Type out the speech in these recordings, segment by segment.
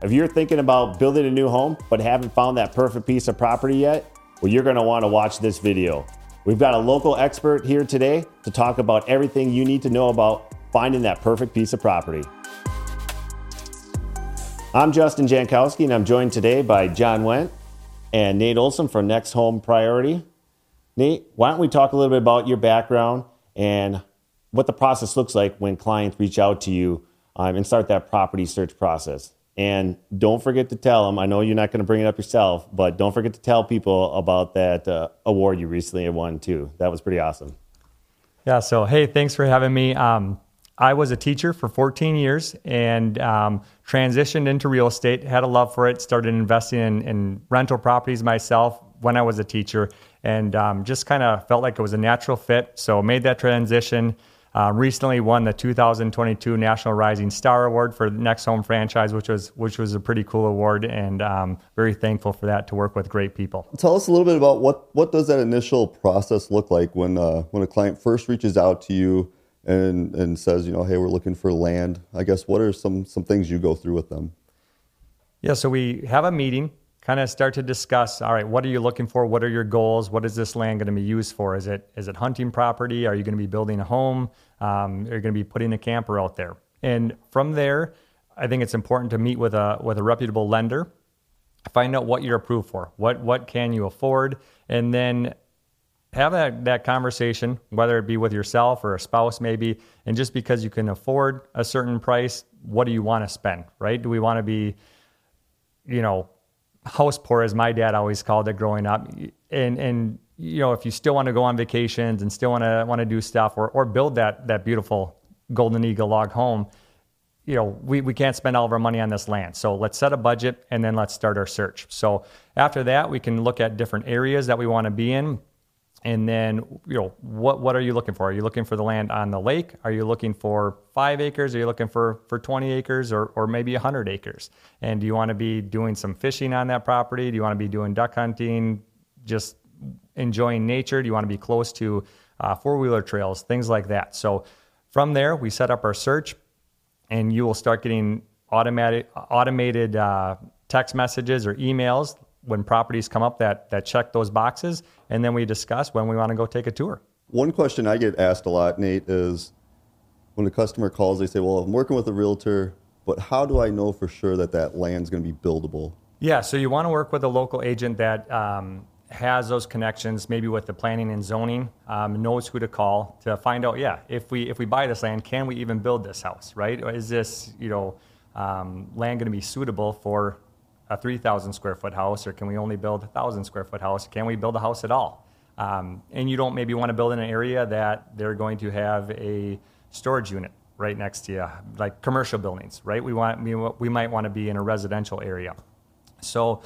If you're thinking about building a new home but haven't found that perfect piece of property yet, well, you're going to want to watch this video. We've got a local expert here today to talk about everything you need to know about finding that perfect piece of property. I'm Justin Jankowski, and I'm joined today by Jon Wendt and Nate Olson from Next Home Priority. Nate, why don't we talk a little bit about your background and what the process looks like when clients reach out to you um, and start that property search process? And don't forget to tell them, I know you're not going to bring it up yourself, but don't forget to tell people about that uh, award you recently won too. That was pretty awesome. Yeah, so hey, thanks for having me. Um, I was a teacher for 14 years and um, transitioned into real estate, had a love for it, started investing in, in rental properties myself when I was a teacher, and um, just kind of felt like it was a natural fit. So made that transition. Uh, recently won the 2022 National Rising Star Award for the Next Home franchise, which was which was a pretty cool award, and um, very thankful for that to work with great people. Tell us a little bit about what what does that initial process look like when uh, when a client first reaches out to you and and says, you know, hey, we're looking for land. I guess what are some some things you go through with them? Yeah, so we have a meeting kind of start to discuss all right what are you looking for? What are your goals? What is this land going to be used for? Is it is it hunting property? Are you going to be building a home? Um, are you going to be putting a camper out there? And from there i think it's important to meet with a with a reputable lender find out what you're approved for what what can you afford and then have that, that conversation whether it be with yourself or a spouse maybe and just because you can afford a certain price what do you want to spend right? Do we want to be you know house poor, as my dad always called it growing up. And and you know, if you still want to go on vacations and still want to want to do stuff or or build that that beautiful golden eagle log home, you know, we, we can't spend all of our money on this land. So let's set a budget and then let's start our search. So after that, we can look at different areas that we want to be in and then, you know, what, what are you looking for? Are you looking for the land on the lake? Are you looking for five acres? Are you looking for, for 20 acres or, or maybe 100 acres? And do you want to be doing some fishing on that property? Do you want to be doing duck hunting, just enjoying nature? Do you want to be close to uh, four wheeler trails, things like that? So from there, we set up our search and you will start getting automatic, automated uh, text messages or emails when properties come up that, that check those boxes, and then we discuss when we want to go take a tour. One question I get asked a lot, Nate, is when a customer calls, they say, Well, I'm working with a realtor, but how do I know for sure that that land's going to be buildable? Yeah, so you want to work with a local agent that um, has those connections, maybe with the planning and zoning, um, knows who to call to find out. Yeah, if we if we buy this land, can we even build this house? Right? Or is this you know um, land going to be suitable for a 3,000 square foot house, or can we only build a 1,000 square foot house? Can we build a house at all? Um, and you don't maybe want to build in an area that they're going to have a storage unit right next to you, like commercial buildings, right? We want we, we might want to be in a residential area. So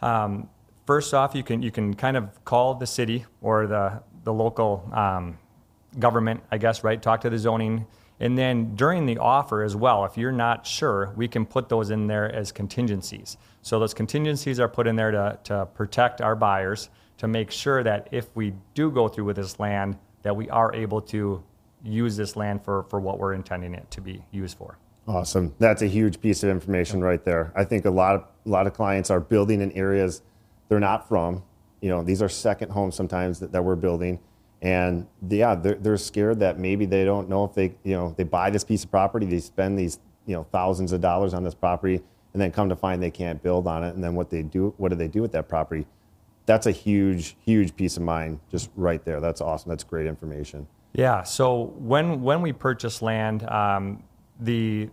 um, first off, you can you can kind of call the city or the the local um, government, I guess, right? Talk to the zoning and then during the offer as well, if you're not sure, we can put those in there as contingencies. So those contingencies are put in there to, to protect our buyers, to make sure that if we do go through with this land, that we are able to use this land for, for what we're intending it to be used for. Awesome. That's a huge piece of information right there. I think a lot of a lot of clients are building in areas they're not from. You know, these are second homes sometimes that, that we're building and yeah, they're, they're scared that maybe they don't know if they, you know, they buy this piece of property, they spend these, you know, thousands of dollars on this property, and then come to find they can't build on it. And then what they do, what do they do with that property? That's a huge, huge piece of mind just right there. That's awesome. That's great information. Yeah. So when when we purchase land, um, the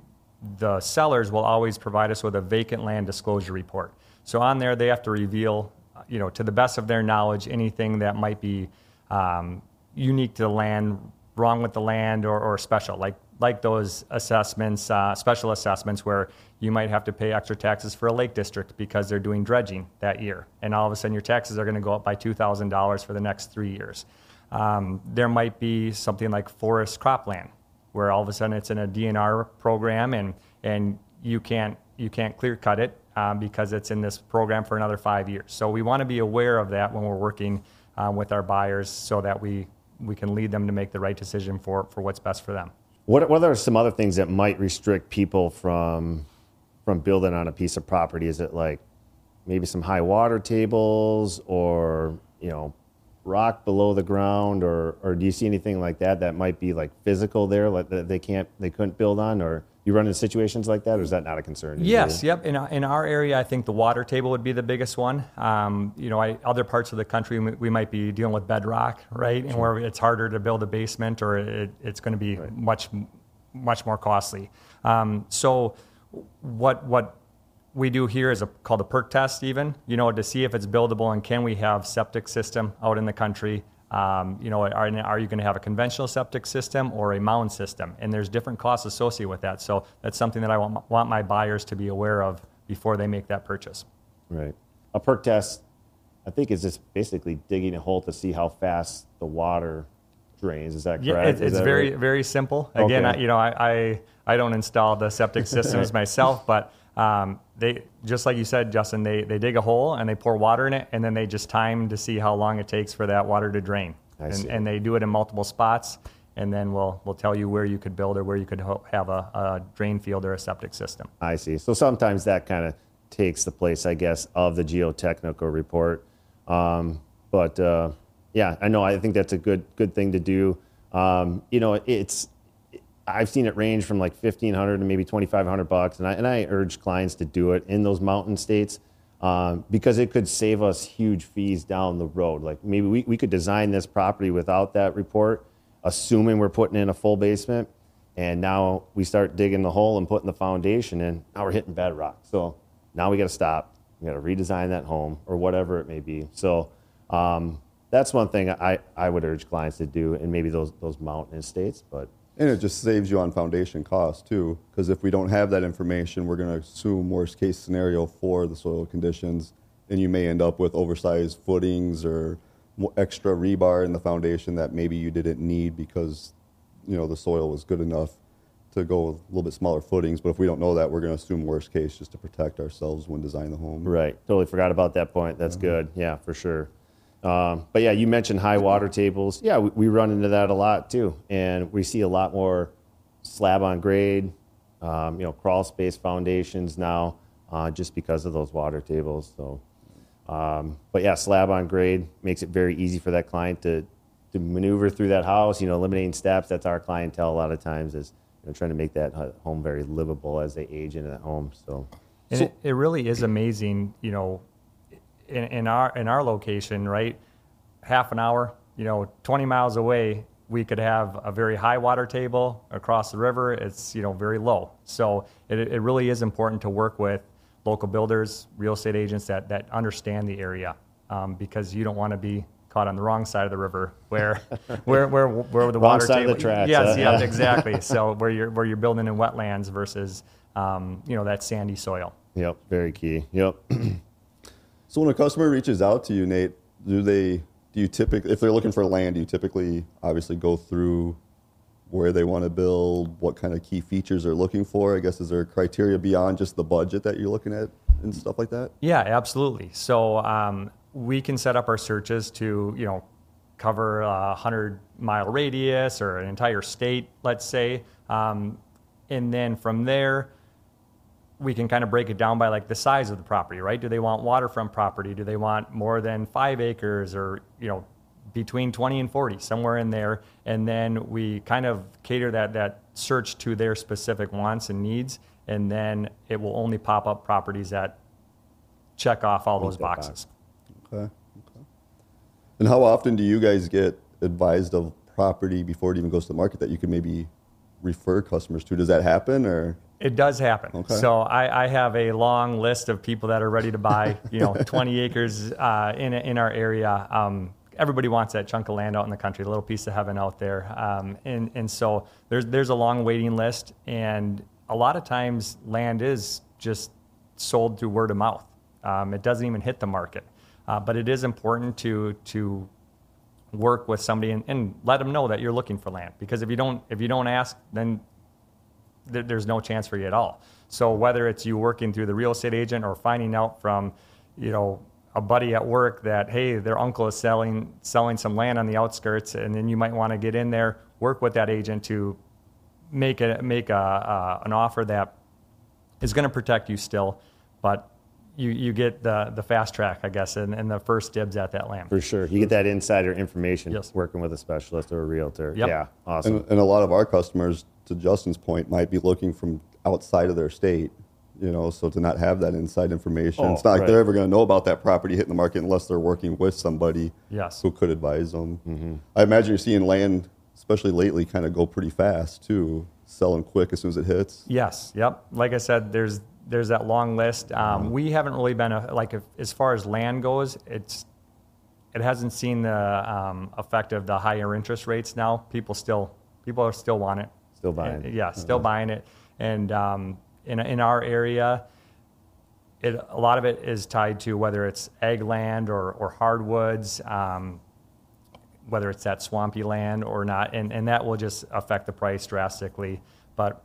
the sellers will always provide us with a vacant land disclosure report. So on there, they have to reveal, you know, to the best of their knowledge, anything that might be um, unique to the land, wrong with the land, or, or special, like like those assessments, uh, special assessments where you might have to pay extra taxes for a lake district because they're doing dredging that year, and all of a sudden your taxes are going to go up by two thousand dollars for the next three years. Um, there might be something like forest cropland, where all of a sudden it's in a DNR program and and you can't you can't clear cut it um, because it's in this program for another five years. So we want to be aware of that when we're working um, with our buyers so that we, we can lead them to make the right decision for, for what's best for them. What, what are some other things that might restrict people from from building on a piece of property? Is it like maybe some high water tables or, you know, rock below the ground or, or do you see anything like that that might be like physical there like that they can't they couldn't build on or you run into situations like that or is that not a concern yes yep. In, in our area i think the water table would be the biggest one. Um, you know I, other parts of the country we might be dealing with bedrock right? And where it's harder to build a basement or it, it's going to be right. much much more costly. Um, so what what we do here is a, called a perk test even you know to see if it's buildable and can we have septic system out in the country um, you know are, are you going to have a conventional septic system or a mound system? And there's different costs associated with that. So that's something that i want, want my buyers to be aware of before they make that purchase. Right. A perk test i think is just basically digging a hole to see how fast the water drains. Is that correct? yeah, it, it's very right? very simple. Again okay. I, you know I, I, I don't install the septic systems myself but um, they just like you said, Justin. They they dig a hole and they pour water in it, and then they just time to see how long it takes for that water to drain. I and, see. and they do it in multiple spots, and then we'll we'll tell you where you could build or where you could ho- have a, a drain field or a septic system. I see. So sometimes that kind of takes the place, I guess, of the geotechnical report. Um, but uh, yeah, I know. I think that's a good good thing to do. Um, you know, it's I've seen it range from like fifteen hundred to maybe twenty five hundred bucks, and I and I urge clients to do it in those mountain states um, because it could save us huge fees down the road. Like maybe we, we could design this property without that report, assuming we're putting in a full basement, and now we start digging the hole and putting the foundation in. Now we're hitting bedrock, so now we got to stop. We got to redesign that home or whatever it may be. So. Um, that's one thing I, I would urge clients to do in maybe those those mountain estates, but and it just saves you on foundation costs too, because if we don't have that information, we're going to assume worst case scenario for the soil conditions, and you may end up with oversized footings or extra rebar in the foundation that maybe you didn't need because you know the soil was good enough to go with a little bit smaller footings. But if we don't know that, we're going to assume worst case just to protect ourselves when designing the home. Right. Totally forgot about that point. That's mm-hmm. good. Yeah, for sure. Um, but yeah, you mentioned high water tables. Yeah, we, we, run into that a lot too, and we see a lot more slab on grade, um, you know, crawl space foundations now, uh, just because of those water tables. So, um, but yeah, slab on grade makes it very easy for that client to to maneuver through that house. You know, eliminating steps. That's our clientele a lot of times is you know, trying to make that home very livable as they age into that home. So, and so, it, it really is amazing. You know in, in our in our location, right, half an hour, you know, 20 miles away, we could have a very high water table across the river. It's you know very low, so it, it really is important to work with local builders, real estate agents that that understand the area, um, because you don't want to be caught on the wrong side of the river where where where where the wrong water side table, of the tracks. Yes, yeah, exactly. So where you're where you're building in wetlands versus um, you know that sandy soil. Yep, very key. Yep. So when a customer reaches out to you, Nate, do they do you typically if they're looking for land, do you typically obviously go through where they want to build, what kind of key features they're looking for? I guess is there criteria beyond just the budget that you're looking at and stuff like that? Yeah, absolutely. So um, we can set up our searches to you know cover a hundred mile radius or an entire state, let's say, um, and then from there we can kind of break it down by like the size of the property, right? Do they want waterfront property? Do they want more than five acres or, you know, between 20 and 40, somewhere in there. And then we kind of cater that, that search to their specific wants and needs. And then it will only pop up properties that check off all those boxes. Okay. okay. And how often do you guys get advised of property before it even goes to the market that you can maybe refer customers to? Does that happen or? It does happen. Okay. So I, I, have a long list of people that are ready to buy, you know, 20 acres uh, in in our area. Um, everybody wants that chunk of land out in the country, a little piece of heaven out there. Um, and and so there's there's a long waiting list, and a lot of times land is just sold through word of mouth. Um, it doesn't even hit the market, uh, but it is important to to work with somebody and, and let them know that you're looking for land because if you don't if you don't ask, then there's no chance for you at all. So whether it's you working through the real estate agent or finding out from, you know, a buddy at work that hey, their uncle is selling selling some land on the outskirts, and then you might want to get in there, work with that agent to make a make a, uh, an offer that is going to protect you still, but you, you get the, the fast track, I guess, and, and the first dibs at that land. For sure. You get that insider information Yes. working with a specialist or a realtor. Yep. Yeah, awesome. And, and a lot of our customers, to Justin's point, might be looking from outside of their state. You know, so to not have that inside information, Oh, it's not like they're ever going to know about that property hitting the market unless they're working with somebody Yes. who could advise them. Mm-hmm. I imagine you're seeing land, especially lately, kind of go pretty fast too, selling quick as soon as it hits. Yes. Yep. Like I said, there's there's that long list. Um, we haven't really been a, like if, as far as land goes, it's it hasn't seen the um, effect of the higher interest rates. Now people still people are still want it. Still buying. And- yeah, still buying it. And um, in in our area, it a lot of it is tied to whether it's ag land or or hardwoods. Um, whether it's that swampy land or not, and, and that will just affect the price drastically. But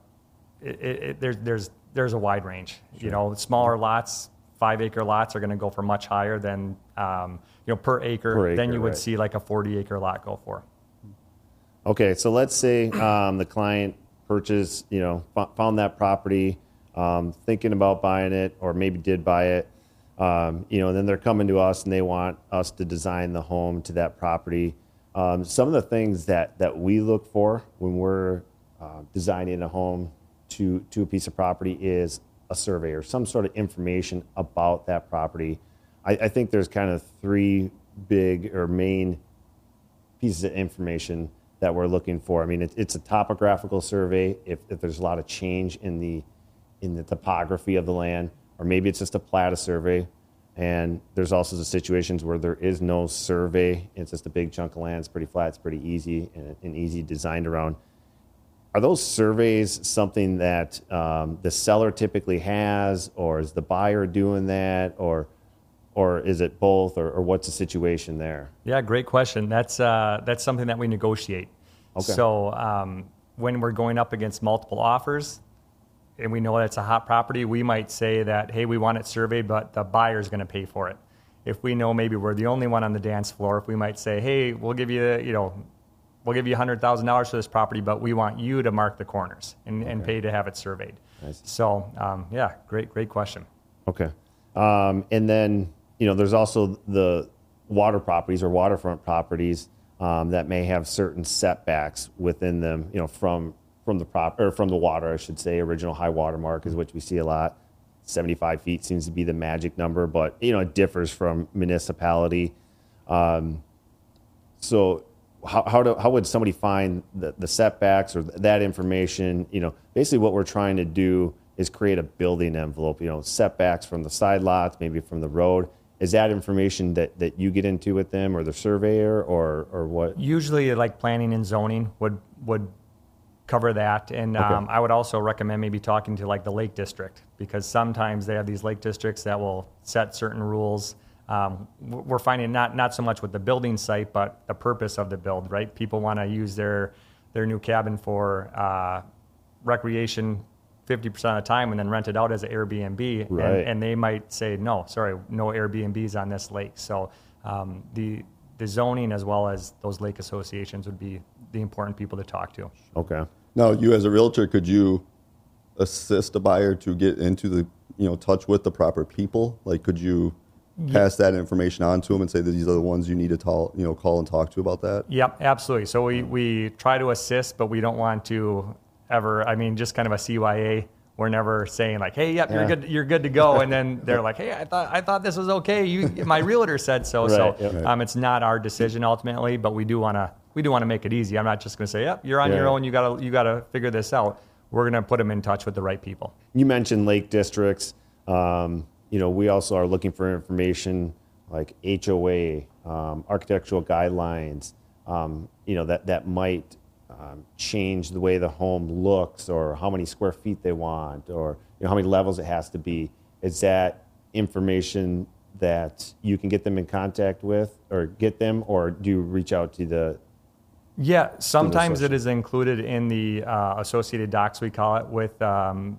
it, it, it, there's there's there's a wide range. You know, smaller lots, five acre lots are going to go for much higher than um, you know per acre, Per than acre, you would right. see like a 40 acre lot go for. Okay, so let's say um, the client purchased, you know, f- found that property, um, thinking about buying it, or maybe did buy it. Um, you know, and then they're coming to us and they want us to design the home to that property. Um, some of the things that that we look for when we're uh, designing a home to to a piece of property is a survey or some sort of information about that property. I, I think there's kind of three big or main pieces of information that we're looking for. I mean, it, it's a topographical survey. If, if there's a lot of change in the in the topography of the land, or maybe it's just a plata survey. And there's also the situations where there is no survey. It's just a big chunk of land. It's pretty flat. It's pretty easy and, and easy designed around. Are those surveys something that um, the seller typically has, or is the buyer doing that, or or is it both, or, or what's the situation there? Yeah, great question. That's uh, that's something that we negotiate. Okay. So um, when we're going up against multiple offers, and we know that it's a hot property, we might say that hey, we want it surveyed, but the buyer's going to pay for it. If we know maybe we're the only one on the dance floor, if we might say hey, we'll give you you know, we'll give you hundred thousand dollars for this property, but we want you to mark the corners and, and pay to have it surveyed. Nice. So um, yeah, great great question. Okay. Um, and then, you know, there's also the water properties or waterfront properties um, that may have certain setbacks within them, you know, from from the prop or from the water, I should say. Original high water mark is what we see a lot. 75 feet seems to be the magic number, but you know, it differs from municipality. Um, so how, how, do, how would somebody find the, the setbacks or that information? You know, basically what we're trying to do is create a building envelope, you know, setbacks from the side lots, maybe from the road. Is that information that, that you get into with them or the surveyor or, or what? Usually, like planning and zoning would would cover that, and um, I would also recommend maybe talking to like the Lake District because sometimes they have these lake districts that will set certain rules. Um, we're finding not not so much with the building site, but the purpose of the build. Right, people want to use their their new cabin for uh, recreation. 50% of the time and then rent it out as an Airbnb. Right. And, and they might say, no, sorry, no Airbnbs on this lake. So um, the, the zoning as well as those lake associations would be the important people to talk to. Okay. Now, you as a realtor, could you assist a buyer to get into the, you know, touch with the proper people? Like, could you pass that information on to them and say that these are the ones you need to call, you know, call and talk to about that? Yep, absolutely. So we, we try to assist, but we don't want to ever, I mean, just kind of a CYA. We're never saying like, "Hey, yep, you're good, you're good to go," and then they're like, "Hey, I thought I thought this was okay. You, my realtor said so." so yep. um, it's not our decision ultimately, but we do want to we do want to make it easy. I'm not just going to say, "Yep, you're on Yeah. your own. You gotta you gotta figure this out." We're going to put them in touch with the right people. You mentioned lake districts. Um, you know, we also are looking for information like HOA, um, architectural guidelines. Um, you know that that might um, change the way the home looks, or how many square feet they want, or you know how many levels it has to be. Is that information that you can get them in contact with, or get them, or do you reach out to the Yeah, sometimes it is included in the uh, associated docs, we call it, with um,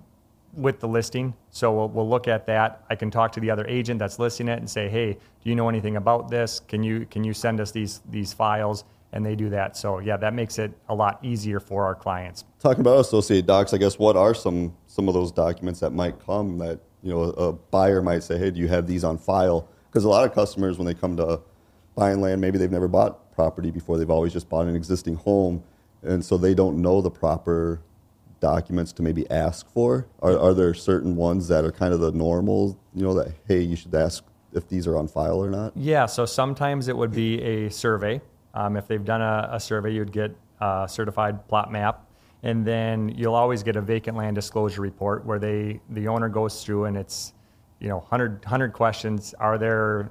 with the listing. So we'll, we'll look at that. I can talk to the other agent that's listing it and say, hey, do you know anything about this? Can you can you send us these these files? and they do that. So yeah, that makes it a lot easier for our clients. Talking about associate docs, I guess what are some some of those documents that might come that you know a, a buyer might say, hey, do you have these on file? Because a lot of customers when they come to buying land, maybe they've never bought property before. They've always just bought an existing home, and so they don't know the proper documents to maybe ask for. Are, are there certain ones that are kind of the normal? You know that hey, you should ask if these are on file or not. Yeah, so sometimes it would be a survey. Um, if they've done a, a survey, you'd get a certified plot map, and then you'll always get a vacant land disclosure report where they the owner goes through and it's you know 100, 100 questions. Are there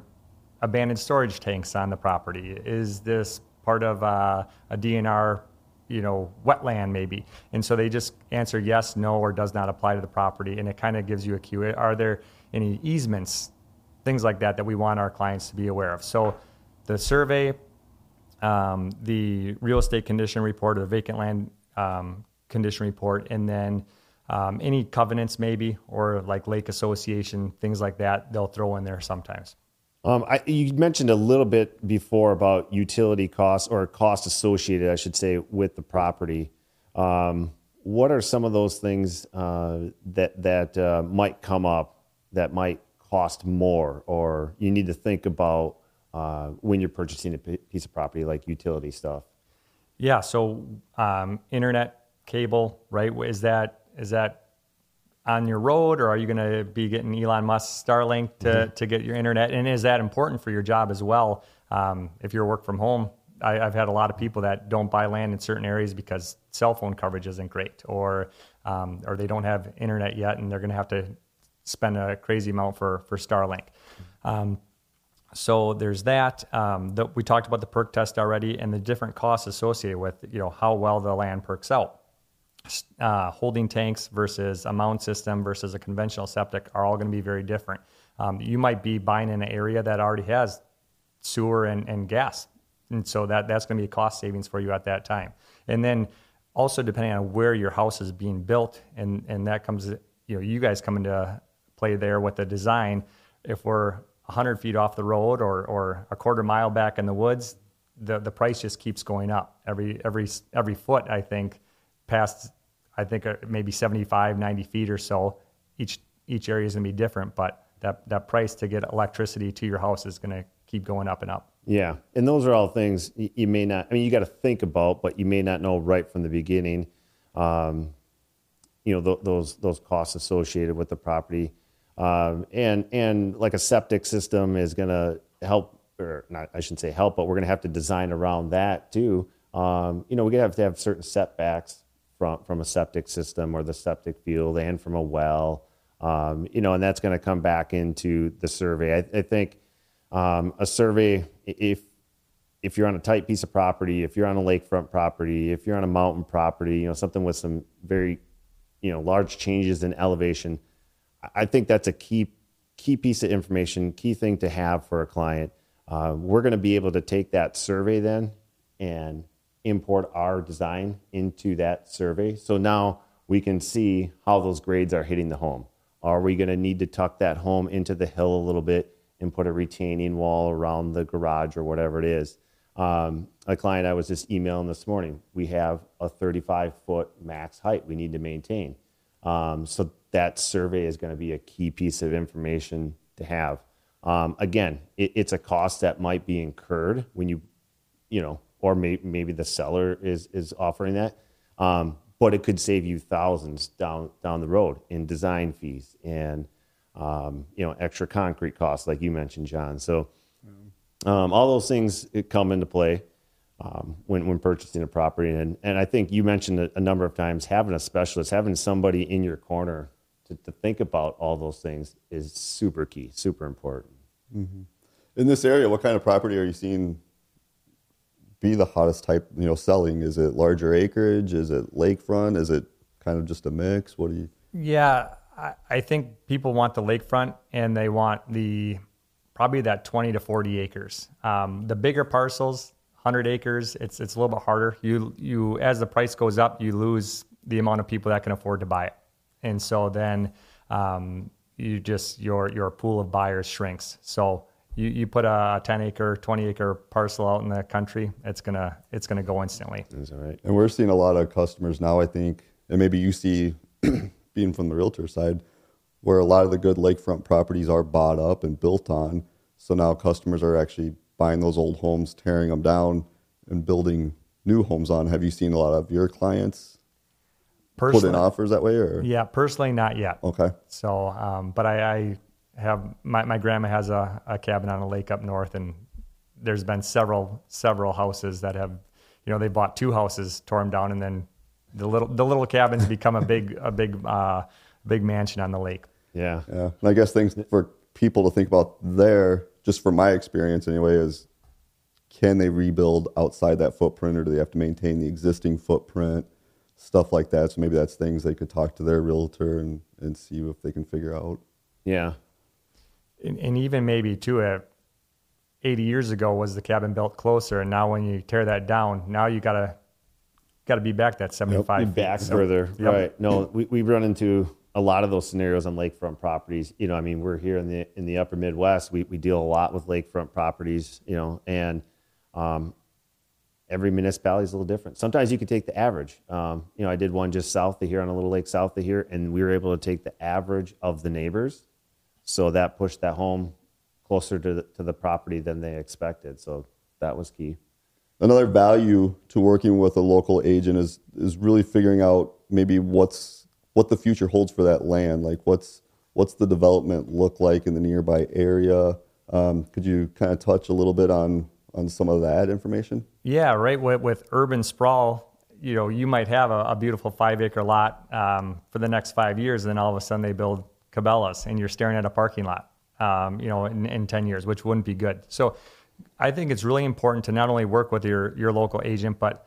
abandoned storage tanks on the property? Is this part of uh, a DNR, you know, wetland maybe? And so they just answer yes, no, or does not apply to the property, and it kind of gives you a cue. Are there any easements, things like that, that we want our clients to be aware of? So the survey, um, the real estate condition report, or the vacant land um, condition report, and then um, any covenants maybe, or like lake association, things like that, they'll throw in there sometimes. Um, I, you mentioned a little bit before about utility costs or costs associated, I should say, with the property. Um, what are some of those things uh, that that uh, might come up that might cost more, or you need to think about uh, when you're purchasing a p- piece of property, like utility stuff? Yeah. So um, internet cable, right? Is that is that on your road, or are you going to be getting Elon Musk Starlink to, mm-hmm. to get your internet? And is that important for your job as well? Um, if you're work from home, I, have had a lot of people that don't buy land in certain areas because cell phone coverage isn't great, or um, or they don't have internet yet, and they're going to have to spend a crazy amount for for Starlink. Um, so there's that. Um, the, we talked about the perk test already, and the different costs associated with you know how well the land perks out uh, holding tanks versus a mound system versus a conventional septic are all going to be very different. Um, you might be buying in an area that already has sewer and, and gas, and so that that's going to be a cost savings for you at that time. And then also depending on where your house is being built, and and that comes you know you guys come into play there with the design. If we're 100 feet off the road or or a quarter mile back in the woods, the the price just keeps going up every every every foot. I think past I think uh, maybe 75, 90 feet or so. Each each area is going to be different, but that that price to get electricity to your house is going to keep going up and up. Yeah, and those are all things you may not. I mean, you got to think about, but you may not know right from the beginning. Um, you know th- those those costs associated with the property, um, and and like a septic system is going to help, or not. I shouldn't say help, but we're going to have to design around that too. Um, you know, we're going to have to have certain setbacks from from a septic system or the septic field and from a well. Um, you know, and that's going to come back into the survey. I, I think um, a survey, if if you're on a tight piece of property, if you're on a lakefront property, if you're on a mountain property, you know, something with some very, you know, large changes in elevation, I think that's a key key piece of information, key thing to have for a client. Uh, we're going to be able to take that survey then and import our design into that survey. So now we can see how those grades are hitting the home. Are we going to need to tuck that home into the hill a little bit and put a retaining wall around the garage or whatever it is? Um, a client I was just emailing this morning, we have a 35 foot max height we need to maintain. Um, so that survey is going to be a key piece of information to have. Um, again, it, it's a cost that might be incurred when you, you know, or may, maybe the seller is is offering that. Um, but it could save you thousands down down the road in design fees and um, you know extra concrete costs, like you mentioned, Jon. So um, all those things come into play um, when when purchasing a property. And and I think you mentioned a, a, number of times having a specialist, having somebody in your corner to, to think about all those things is super key, super important. Mm-hmm. In this area, what kind of property are you seeing be the hottest type, you know, selling? Is it larger acreage? Is it lakefront? Is it kind of just a mix? What do you? Yeah, I, I think people want the lakefront and they want the probably that 20 to 40 acres. Um, the bigger parcels, 100 acres, it's it's a little bit harder. You you as the price goes up, you lose the amount of people that can afford to buy it, and so then um, you just your your pool of buyers shrinks. So you, you put a 10 acre, 20 acre parcel out in the country, it's gonna it's gonna go instantly. Is that right? And we're seeing a lot of customers now, I think, and maybe you see, being from the realtor side, where a lot of the good lakefront properties are bought up and built on. So now customers are actually buying those old homes, tearing them down, and building new homes on. Have you seen a lot of your clients personally, put in offers that way? Or yeah, personally, not yet. okay, So, um, but I, I have my, my grandma has a, a cabin on a lake up north, and there's been several several houses that have, you know, they bought two houses, tore them down, and then the little the little cabins become a big a big uh, big mansion on the lake. Yeah. yeah. And I guess things for people to think about there, just from my experience anyway, is can they rebuild outside that footprint, or do they have to maintain the existing footprint? Stuff like that. So maybe that's things they could talk to their realtor and, and see if they can figure out. Yeah. And, and even maybe too, uh, 80 years ago was the cabin built closer, and now when you tear that down, now you gotta gotta be back that 75 Be feet. back So- further. Yep. Right. No, we, we run into a lot of those scenarios on lakefront properties. You know, I mean, we're here in the in the upper Midwest. We, we deal a lot with lakefront properties, you know, and um, every municipality is a little different. Sometimes you can take the average. Um, you know, I did one just south of here on a little lake south of here, and we were able to take the average of the neighbors. So that pushed that home closer to the, to the property than they expected. So that was key. Another value to working with a local agent is is really figuring out maybe what's what the future holds for that land. Like what's what's the development look like in the nearby area? Um, could you kind of touch a little bit on on some of that information? Yeah, right. With, with urban sprawl, you know, you might have a, a beautiful five acre lot um, for the next five years, and then all of a sudden they build Cabela's, and you're staring at a parking lot, um, you know, in, in 10 years, which wouldn't be good. So I think it's really important to not only work with your, your local agent, but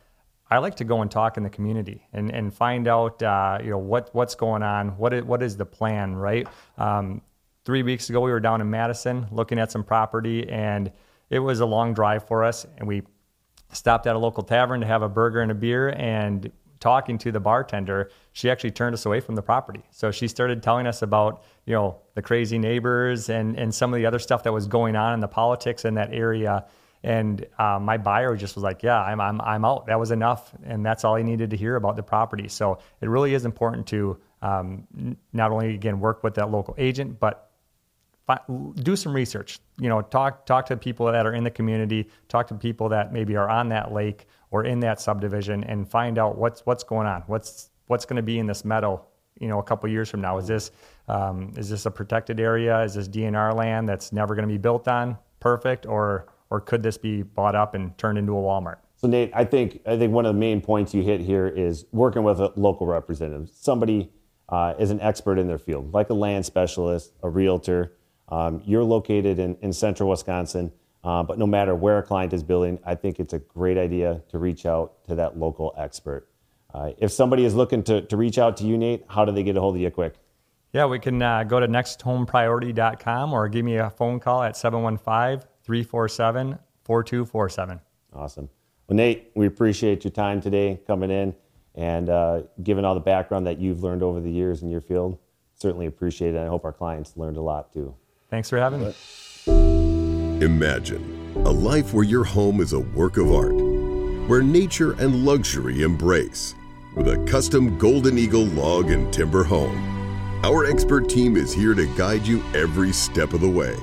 I like to go and talk in the community and, and find out, uh, you know, what, what's going on, what is, what is the plan, right? Um, three weeks ago, we were down in Madison looking at some property, and it was a long drive for us, and we stopped at a local tavern to have a burger and a beer and talking to the bartender she actually turned us away from the property. So she started telling us about you know the crazy neighbors and and some of the other stuff that was going on in the politics in that area. And uh, my buyer just was like yeah I'm, I'm i'm out. That was enough. And that's all he needed to hear about the property. So it really is important to um, not only again work with that local agent but do some research. You know, talk talk to people that are in the community, talk to people that maybe are on that lake or in that subdivision, and find out what's what's going on. What's what's going to be in this meadow? You know, a couple years from now, is this um, is this a protected area? Is this DNR land that's never going to be built on? Perfect, or or could this be bought up and turned into a Walmart? So Nate, I think I think one of the main points you hit here is working with a local representative, somebody uh, is an expert in their field, like a land specialist, a realtor. Um, you're located in, in central Wisconsin, uh, but no matter where a client is building, I think it's a great idea to reach out to that local expert. Uh, if somebody is looking to, to reach out to you, Nate, how do they get a hold of you quick? Yeah, we can uh, go to nexthomepriority.com or give me a phone call at 715 347 4247. Awesome. Well, Nate, we appreciate your time today coming in and uh, giving all the background that you've learned over the years in your field. Certainly appreciate it. I hope our clients learned a lot too. Thanks for having me. Imagine a life where your home is a work of art, where nature and luxury embrace, with a custom Golden Eagle log and timber home. Our expert team is here to guide you every step of the way